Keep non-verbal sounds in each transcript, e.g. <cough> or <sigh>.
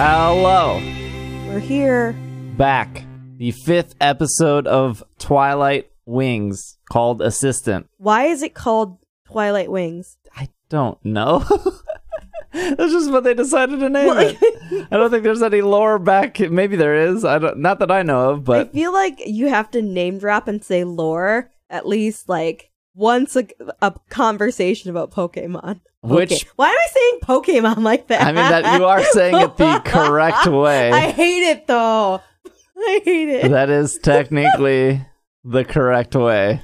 Hello, We're here. back. The fifth episode of Twilight Wings called Assistant. Why is it called Twilight Wings? I don't know. <laughs> That's just what they decided to name Well, it. <laughs> I don't think there's any lore back. Maybe there is. I don't. Not that I know of, But I feel like you have to name drop and say lore at least like once a, a conversation about Pokemon. Which- Okay. Why am I saying Pokemon like that? I mean that you are saying it the correct <laughs> way. I hate it though. I hate it. that is technically the correct way.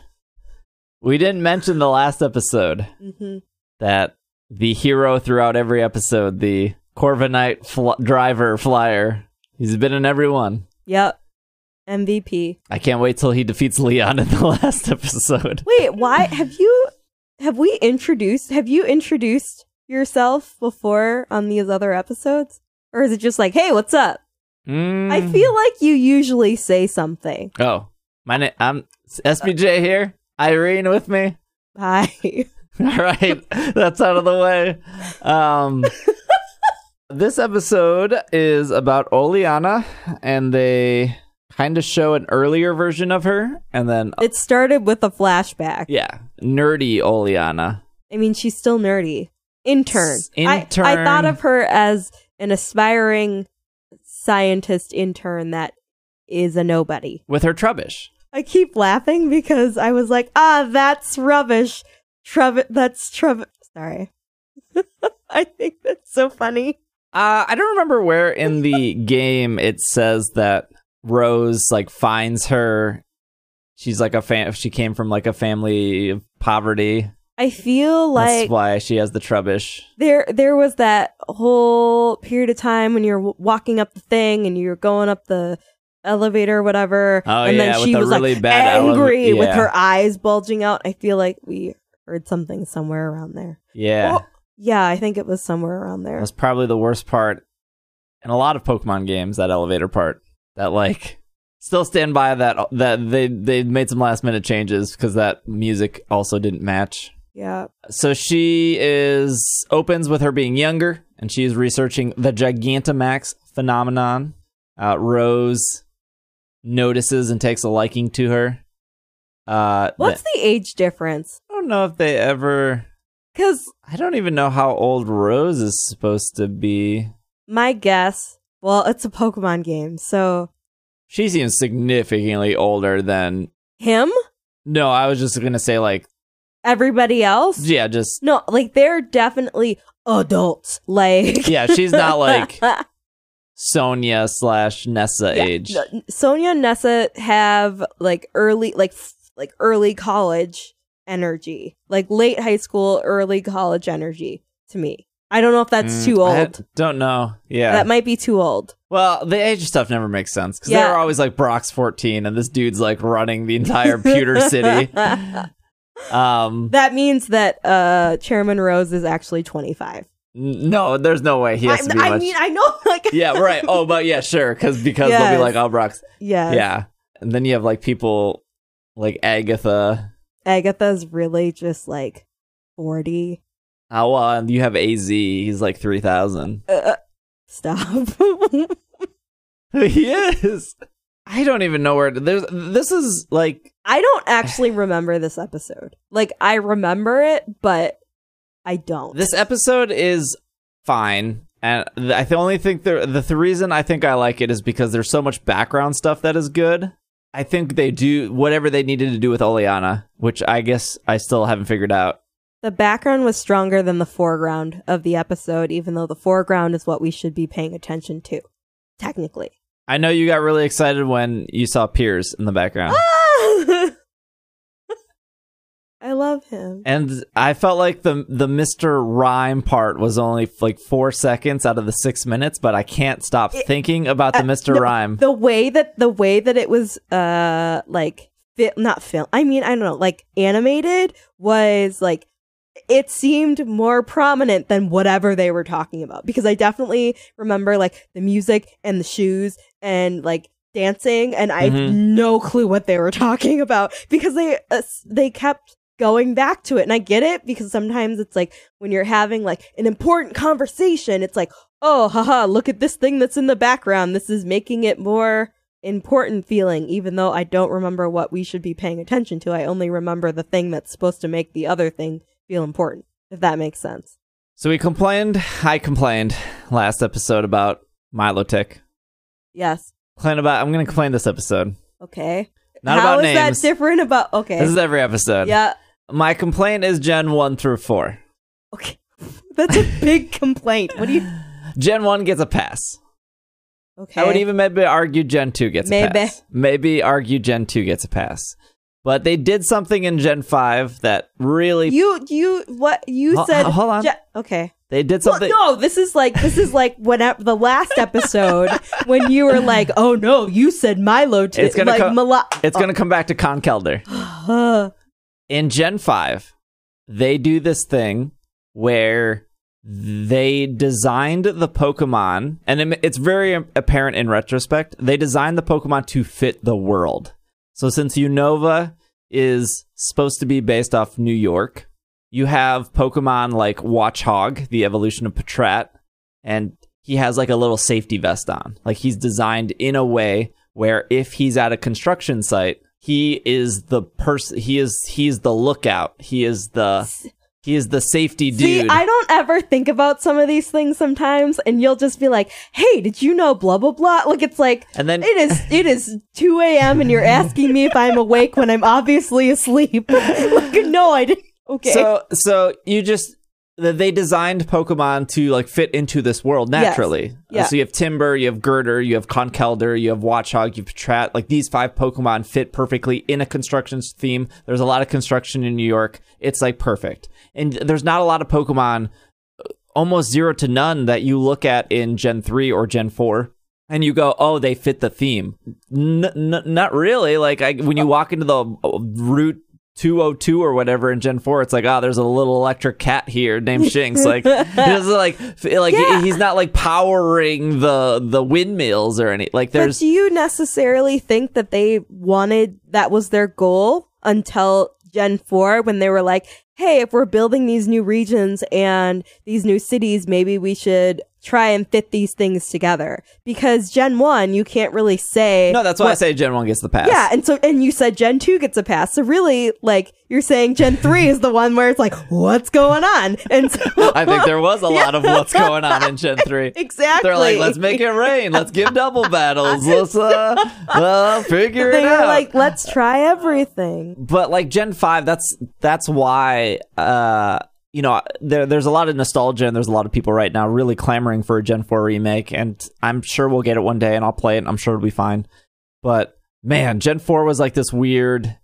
We didn't mention the last episode hmm that the hero throughout every episode, the Corviknight fl- driver flyer, he's been in every one. Yep. MVP. I can't wait till he defeats Leon in the <laughs> last episode. Wait, why have you have we introduced have you introduced yourself before on these other episodes? Or is it just like, hey, what's up? Mm. I feel like you usually say something. Oh, my name. I'm SBJ here. Irene with me. Hi. <laughs> All right, that's out of the way. Um, <laughs> this episode is about Oleana, and they kind of show an earlier version of her, and then It started with a flashback. yeah, nerdy Oleana. I mean, she's still nerdy. Intern. S- I, I intern. thought of her as an aspiring scientist intern that is a nobody. with her trubbish. I keep laughing because I was like, ah, that's rubbish. Trub, that's trub. Sorry. <laughs> I think that's so funny. Uh, I don't remember where in the <laughs> game it says that Rose like finds her. She's like a fam. She came from like a family of poverty. I feel like That's why she has the trubbish. there there was that whole period of time when you're w- walking up the thing and you're going up the elevator or whatever Oh, and yeah, then with she the was really like bad angry with yeah. her eyes bulging out i feel like we heard something somewhere around there Yeah. Oh, yeah i think it was somewhere around there That's probably the worst part in a lot of Pokemon games. That elevator part, that like, still stand by that that they they made some last minute changes because that music also didn't match. yeah So she is opens with her being younger, and she is researching the Gigantamax phenomenon. Uh, Rose notices and takes a liking to her. Uh, what's th- the age difference I don't know if they ever. because I don't even know how old Rose is supposed to be. my guess well it's a pokemon game so She seems significantly older than. him No, I was just gonna say like, everybody else yeah, just no like they're definitely adults like yeah. She's not like <laughs> Sonia slash Nessa Yeah, age. Sonia and Nessa have like early, like f- like early college energy, like late high school, early college energy. To me, I don't know if that's mm, too old. I don't know. Yeah. That might be too old. Well, the age stuff never makes sense because yeah. they're always like Brock's 14 and this dude's like running the entire pewter city. <laughs> Um, that means that uh, Chairman Rose is actually 25. No, there's no way he has I, to be. I much. mean, I know. <laughs> Like, yeah, right. Oh, but yeah, sure. Because because yes. they'll be like, oh, Brock's. Yeah, yeah. And then you have like people like Agatha. Agatha's really just like 40. How on? You have AZ. He's like 3,000. Uh, uh, stop. <laughs> he is. I don't even know where to, there's this is like I don't actually remember this episode. Like I remember it, but I don't. This episode is fine. And I only think the the reason I think I like it is because there's so much background stuff that is good. I think they do whatever they needed to do with Oleana, which I guess I still haven't figured out the background was stronger than the foreground of the episode, even though the foreground is what we should be paying attention to, technically. I know you got really excited when you saw Piers in the background. Ah! <laughs> I love him. And I felt like the the Mr. Rime part was only like four seconds out of the six minutes, but I can't stop It- thinking about the uh, Mr. no, Rime. The way that the way that it was uh like fi- not film. I mean, I don't know, like animated was like it seemed more prominent than whatever they were talking about because I definitely remember like the music and the shoes and like dancing and I had Mhm. no clue what they were <laughs> talking about because they uh, they kept going back to it and I get it because sometimes it's like when you're having like an important conversation it's like oh, haha, look at this thing that's in the background. This is making it more important feeling, even though I don't remember what we should be paying attention to. I only remember the thing that's supposed to make the other thing feel important, if that makes sense. So we complained, I complained last episode about Milotic. Yes. Complain about I'm gonna complain this episode. Okay. Not How about is names. that different about okay. This is every episode. yeah. My complaint is Gen 1 through 4. Okay. <laughs> That's a big complaint. What do you <sighs> Gen 1 gets a pass. Okay. I would even maybe argue Gen 2 gets a Maybe. pass. Maybe argue Gen 2 gets a pass. But they did something in Gen 5 that really You you what you Ho- said hold on. Je- okay. they did Well, something no, this is like this is like when at the last episode when you were like, "Oh no, you said Milo." T- It's gonna like co- Milo- It's going to oh. come back to Conkeldurr. In Gen 5, they do this thing where they designed the Pokemon, and it- it's very apparent in retrospect. They designed the Pokemon to fit the world. So since Unova is supposed to be based off New York, you have Pokemon like Watchog, the evolution of Patrat, and he has like a little safety vest on. Like he's designed in a way where if he's at a construction site, he is the person. He is he's the lookout. He is the he is the safety dude. See, I don't ever think about some of these things sometimes, and you'll just be like, "Hey, did you know blah blah blah?" Like it's like and then it is it is two a.m. and you're asking me if I'm awake when I'm obviously asleep. <laughs> like, no, I didn't. Okay. so so you just that they designed Pokemon to like fit into this world naturally. Uh, Yeah. So you have Timburr, you have Gurdurr, you have Conkeldurr, you have Watchog, you have Patrat. Like these five Pokemon fit perfectly in a construction theme. There's a lot of construction in New York. It's like perfect. And there's not a lot of Pokemon, uh, almost zero to none, that you look at in Gen 3 or Gen 4. And you go, oh, they fit the theme. N- n- not really. Like I, when you walk into the uh, Route 202 or whatever in Gen 4, it's like, oh, there's a little electric cat here named Shinx. Like, <laughs> doesn't like, like Yeah. he's not like powering the the windmills or any. Like, But there's do you necessarily think that they wanted that was their goal until Gen 4 when they were like, hey, if we're building these new regions and these new cities, maybe we should try and fit these things together? Because Gen 1, you can't really say. no. That's why I say Gen 1 gets the pass. Yeah, and so and you said Gen 2 gets a pass. So really, like you're saying Gen 3 is the one where it's like, what's going on? And so <laughs> I think there was a lot of what's <laughs> going on in Gen 3. Exactly. They're like, let's make it rain. Let's give double battles. <laughs> Let's uh, uh figure they it out. like, let's try everything. but like Gen 5 that's that's why uh you know there there's a lot of nostalgia and there's a lot of people right now really clamoring for a Gen 4 remake and I'm sure we'll get it one day and I'll play it and I'm sure it'll be fine. But man, Gen 4 was like this weird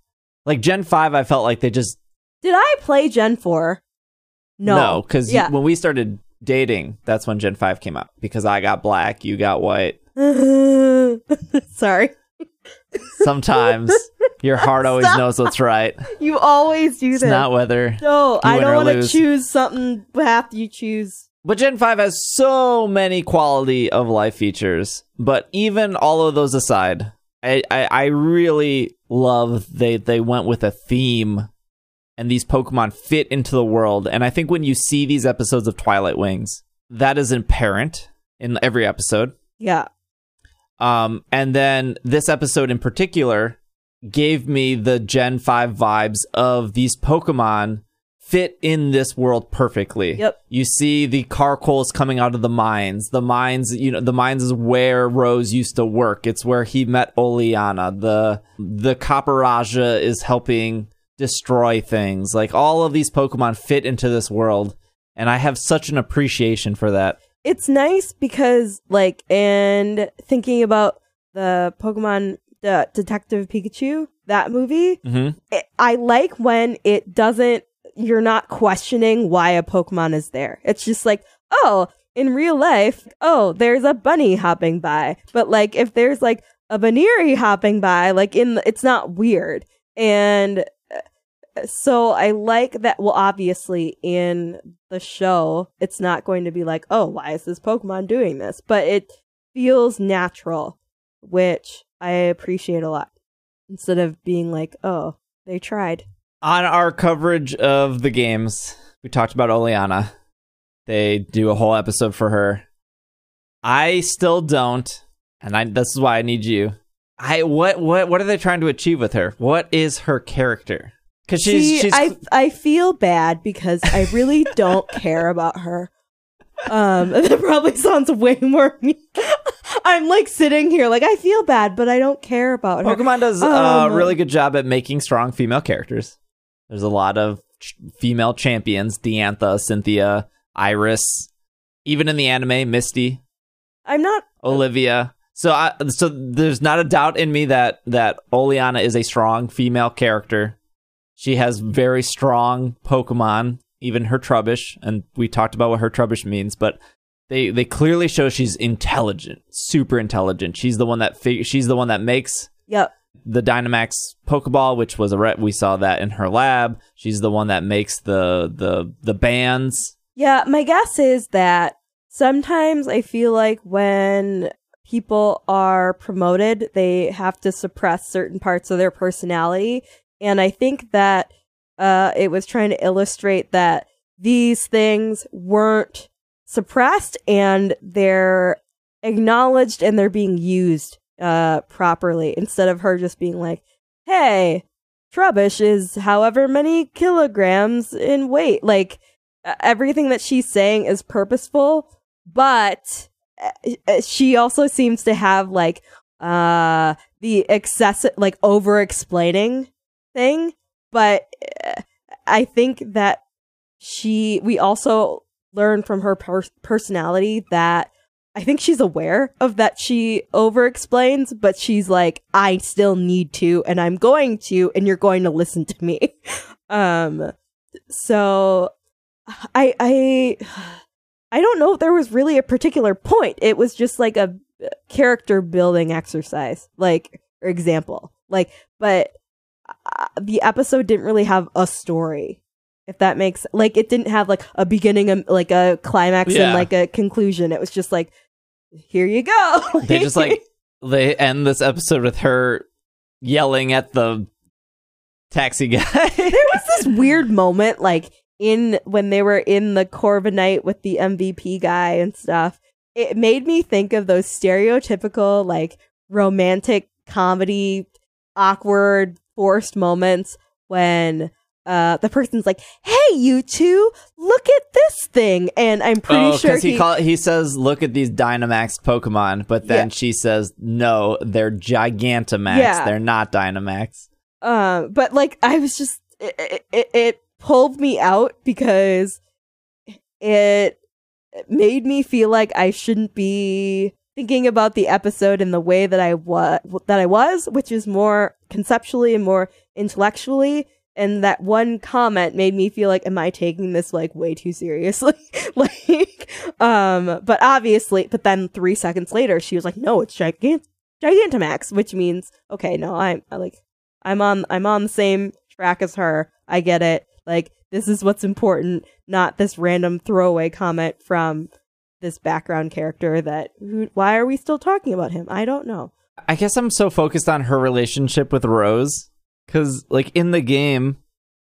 like Gen 5 I felt like they just Did I play Gen 4? No. no cuz Yeah. when we started dating that's when Gen 5 came out because I got black, you got white. <laughs> Sorry. Sometimes <laughs> your heart always Stop. knows what's <laughs> right. You always do that. It's this. not whether no, I don't want to choose something after you choose. But Gen 5 has so many quality of life features. But even all of those aside, I, I, I really love they they went with a theme and these Pokemon fit into the world. And I think when you see these episodes of Twilight Wings, that is apparent in every episode. Yeah. Um, and then this episode in particular gave me the Gen 5 vibes of these Pokemon fit in this world perfectly. Yep. You see the Carkols coming out of the mines. The mines, you know, the mines is where Rose used to work. It's where he met Oleana. The the Copperajah is helping destroy things. Like all of these Pokemon fit into this world. And I have such an appreciation for that. It's nice because, like, and thinking about the Pokemon uh, Detective Pikachu, that movie, Mm-hmm. it, I like when it doesn't, you're not questioning why a Pokemon is there. It's just like, oh, in real life, oh, there's a bunny hopping by. But like, if there's like a Buneary hopping by, like in, the, it's not weird. And uh, so I like that. Well, obviously, in the show, it's not going to be like, oh, why is this Pokemon doing this? But it feels natural, which I appreciate a lot. Instead of being like, oh, they tried. on our coverage of the games, we talked about Oleana. They do a whole episode for her. I still don't, and I this is why I need you. I what what what are they trying to achieve with her? What is her character? Because she's See, she's I I feel bad because I really don't care about her. Um, <laughs> that probably sounds way more. mean. I'm like sitting here, like I feel bad, but I don't care about her. Pokemon does Um, a really good job at making strong female characters. There's a lot of ch- female champions: Diantha, Cynthia, Iris, even in the anime, Misty, I'm not. Olivia. So, I, so there's not a doubt in me that that Oleana is a strong female character. She has very strong Pokemon, even her Trubbish, and we talked about what her Trubbish means. But they they clearly show she's intelligent, super intelligent. She's the one that fig- she's the one that makes Yep. the Dynamax Pokeball, which was a re- we saw that in her lab. She's the one that makes the the the bands. Yeah, my guess is that sometimes I feel like when people are promoted, they have to suppress certain parts of their personality. And I think that uh, it was trying to illustrate that these things weren't suppressed and they're acknowledged and they're being used uh, properly instead of her just being like, hey, Trubbish is however many kilograms in weight. Like, everything that she's saying is purposeful, but she also seems to have like uh the excessive like over explaining thing, but I think that she we also learn from her per- personality that I think she's aware of that she over explains, but she's like, I still need to, and I'm going to, and you're going to listen to me. <laughs> um, so I I I don't know if there was really a particular point. It was just like a character building exercise, like or example, like. But uh, the episode didn't really have a story, if that makes like it didn't have like a beginning, and like a climax, Yeah. and like a conclusion. It was just like, here you go. <laughs> They just like they end this episode with her yelling at the taxi guy. there was <laughs> this weird moment like in when they were in the Corviknight with the MVP guy and stuff. It made me think of those stereotypical like romantic comedy awkward forced moments when uh the person's like, "Hey you two, look at this thing." And I'm pretty oh, sure he he, call, he says, "Look at these Dynamax Pokemon," but then Yeah. she says, "No, they're Gigantamax. Yeah. They're not Dynamax." Um, but like I was just it, it, it pulled me out because it made me feel like I shouldn't be thinking about the episode in the way that I was that I was, which is more conceptually and more intellectually. And that one comment made me feel like, am I taking this like way too seriously? <laughs> like, um, but obviously, but then three seconds later, she was like, no, it's gigant, Gigantamax, which means, okay, no, I'm I, like, I'm on I'm on the same track as her. I get it. Like this is what's important, not this random throwaway comment from this background character that who, why are we still talking about him? I don't know. I guess I'm so focused on her relationship with Rose because, like, in the game,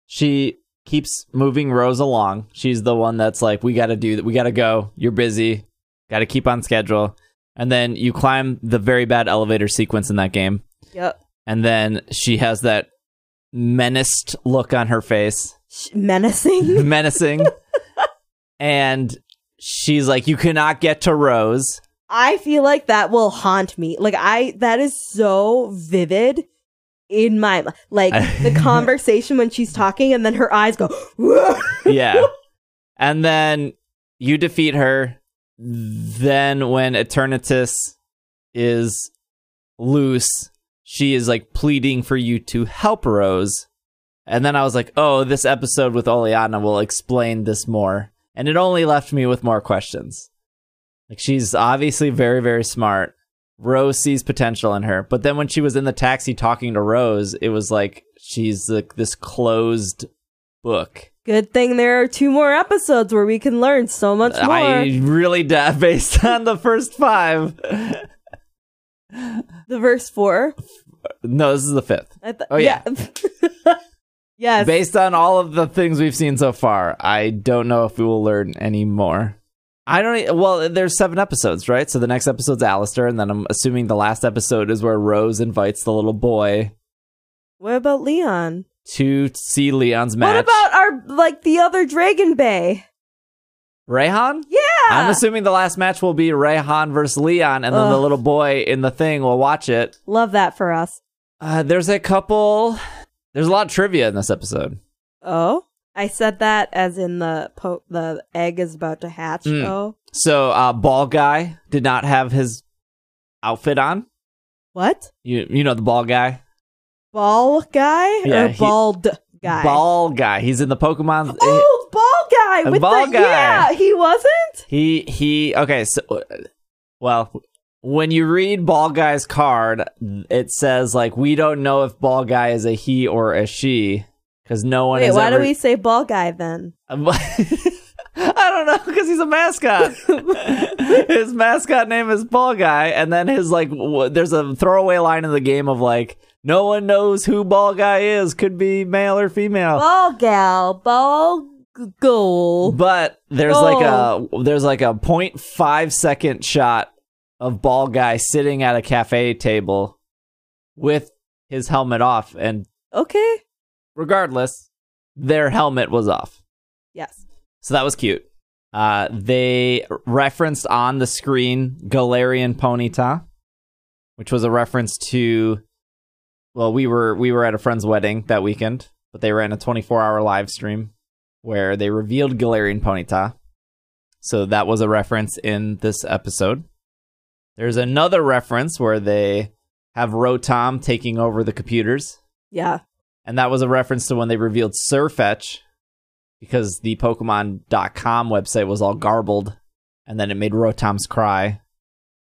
she keeps moving Rose along. She's the one that's like, "We got to do that. We got to go. You're busy. Got to keep on schedule." And then you climb the very bad elevator sequence in that game, Yep. and then she has that menaced look on her face, Sh- Menacing. <laughs> menacing, and she's like, "You cannot get to Rose." I feel like that will haunt me. Like I that is so vivid in my like the <laughs> conversation when she's talking and then her eyes go <laughs> yeah. And then you defeat her. Then when Eternatus is loose, she is like pleading for you to help Rose. And then I was like, oh, this episode with Oleana will explain this more. And it only left me with more questions. Like she's obviously very, very smart. Rose sees potential in her. But then when she was in the taxi talking to Rose, it was like she's like this closed book. Good thing there are two more episodes where we can learn so much more. I really doubt <laughs> based on the first five. the verse 4. No, this is the fifth. Th- Oh, yeah. <laughs> yes. Based on all of the things we've seen so far, I don't know if we will learn any more. I don't. Well, there's seven episodes, right? So the next episode's Allister, and then I'm assuming the last episode is where Rose invites the little boy What about Leon? to see Leon's match. What about our like the other Dragon Bay? Raihan? Yeah. I'm assuming the last match will be Raihan versus Leon, and then the Ugh. little boy in the thing will watch it. Love that for us. Uh, there's a couple. There's a lot of trivia in this episode. Oh, I said that as in the po- the egg is about to hatch. Mm. Oh, So, uh, ball guy did not have his outfit on. what? You you know the ball guy, Ball guy Yeah, or he- bald guy? ball guy. He's in the Pokemon. Oh, ball guy with ball the guy. yeah. He wasn't. He he. Okay, so well, when you read ball guy's card, it says like we don't know if ball guy is a he or a she because no one Wait, why ever. do we say ball guy then? <laughs> I don't know because he's a mascot. <laughs> his mascot name is Ball Guy, and then his like, w- there's a throwaway line in the game of like, no one knows who Ball Guy is. Could be male or female. Ball gal, ball goal. But there's like a there's like a 0.5 second shot of Ball Guy sitting at a cafe table with his helmet off, and Okay. Regardless, their helmet was off. Yes. So that was cute. Uh, they referenced on the screen Galarian Ponyta, which was a reference to. Well, we were we were at a friend's wedding that weekend, but they ran a 24 hour live stream where they revealed Galarian Ponyta. So that was a reference in this episode. There's another reference where they have Rotom taking over the computers. Yeah. And that was a reference to when they revealed Surfetch because the Pokemon.com website was all garbled and then it made Rotoms cry.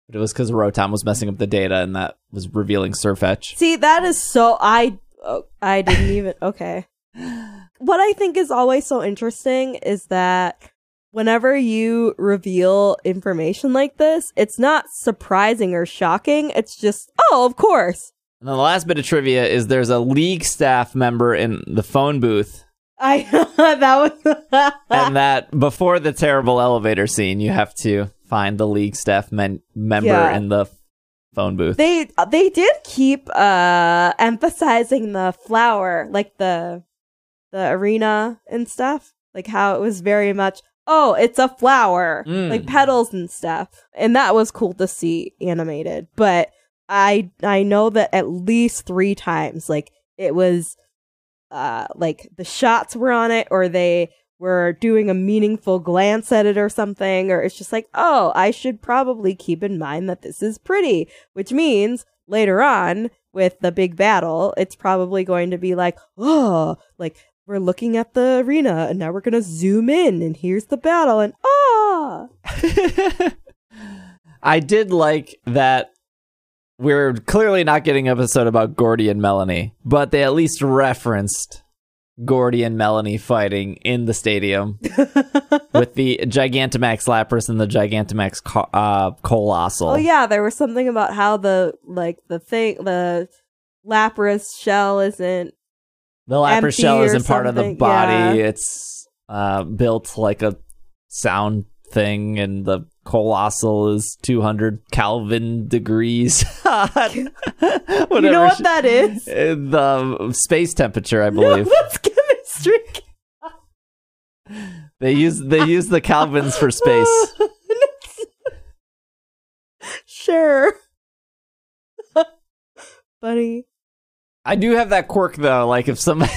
But it was because Rotom was messing up the data and that was revealing Surfetch. See, that is so. I oh, I didn't <laughs> even. Okay. What I think is always so interesting is that whenever you reveal information like this, it's not surprising or shocking. It's just, oh, of course. And then the last bit of trivia is there's a league staff member in the phone booth. I <laughs> that was <laughs> and that before the terrible elevator scene, you have to find the league staff men- member Yeah. in the phone booth. they they did keep uh emphasizing the flower like the the arena and stuff like how it was very much oh it's a flower Mm. like petals and stuff and that was cool to see animated but i i know that at least three times like it was uh like the shots were on it or they were doing a meaningful glance at it or something or it's just like oh i should probably keep in mind that this is pretty which means later on with the big battle it's probably going to be like oh like we're looking at the arena and now we're to zoom in and here's the battle and ah! <laughs> I did like that we're clearly not getting an episode about Gordie and Melony, but they at least referenced Gordie and Melony fighting in the stadium <laughs> with the Gigantamax Lapras and the Gigantamax co- uh, Coalossal. oh yeah there was something about how the like the thing the lapras shell isn't The Lapras shell isn't part of the body. yeah. It's uh, built like a sound thing, and the Coalossal is 200 Kelvin degrees. <laughs> Whatever. you know what that is Uh, the space temperature, I <laughs> no, believe. that's chemistry they use they use the Kelvins for space. <laughs> sure buddy I do have that quirk though. Like if somebody,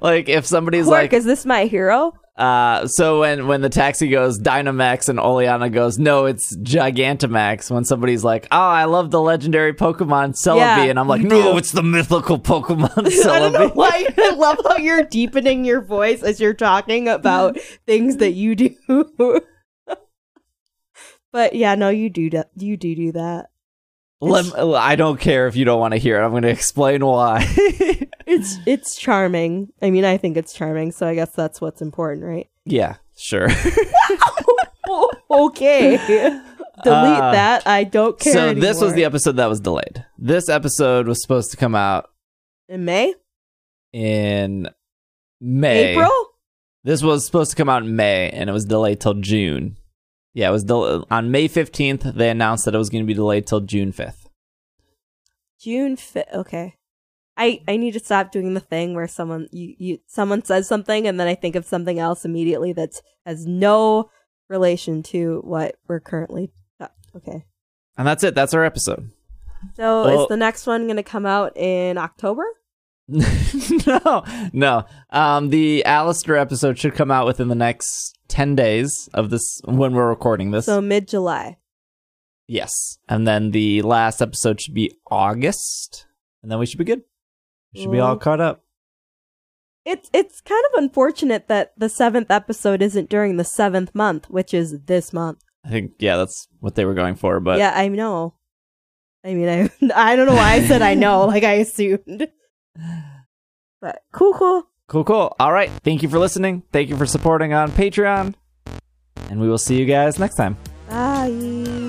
like if somebody's Quark, like, is this my hero uh, so when when the taxi goes Dynamax and Oleana goes, no, it's Gigantamax. When somebody's like, oh, I love the legendary Pokemon Celebi, Yeah, and I'm like, <laughs> no, do. it's the mythical Pokemon <laughs> I don't know Celebi. why. I love how you're deepening your voice as you're talking about <laughs> things that you do. but yeah, no, you do. that. You do do that. Lem- I don't care if you don't want to hear it. I'm going to explain why. It's it's charming. I mean, I think it's charming. So I guess that's what's important, right? yeah, sure. <laughs> okay, delete Uh, that. I don't care. so this was the episode that was delayed. This episode was supposed to come out in May, in May. April. This was supposed to come out in May, and it was delayed till June. Yeah, it was del- on May 15th. They announced that it was going to be delayed till June 5th. June fifth. Okay. I I need to stop doing the thing where someone you you someone says something and then I think of something else immediately that has no relation to what we're currently. uh, Okay. And that's it. That's our episode. So Well- is the next one going to come out in October? <laughs> no, no. Um, the Allister episode should come out within the next 10 days of this when we're recording this. So mid July. yes. And then the last episode should be August. And then we should be good. Should be all caught up. It's it's kind of unfortunate that the seventh episode isn't during the seventh month, which is this month. I think, yeah, that's what they were going for. But yeah, I know. I mean, I <laughs> I don't know why I said I know, <laughs> like I assumed. But cool, cool. cool, cool. All right. Thank you for listening. Thank you for supporting on Patreon. And we will see you guys next time. Bye.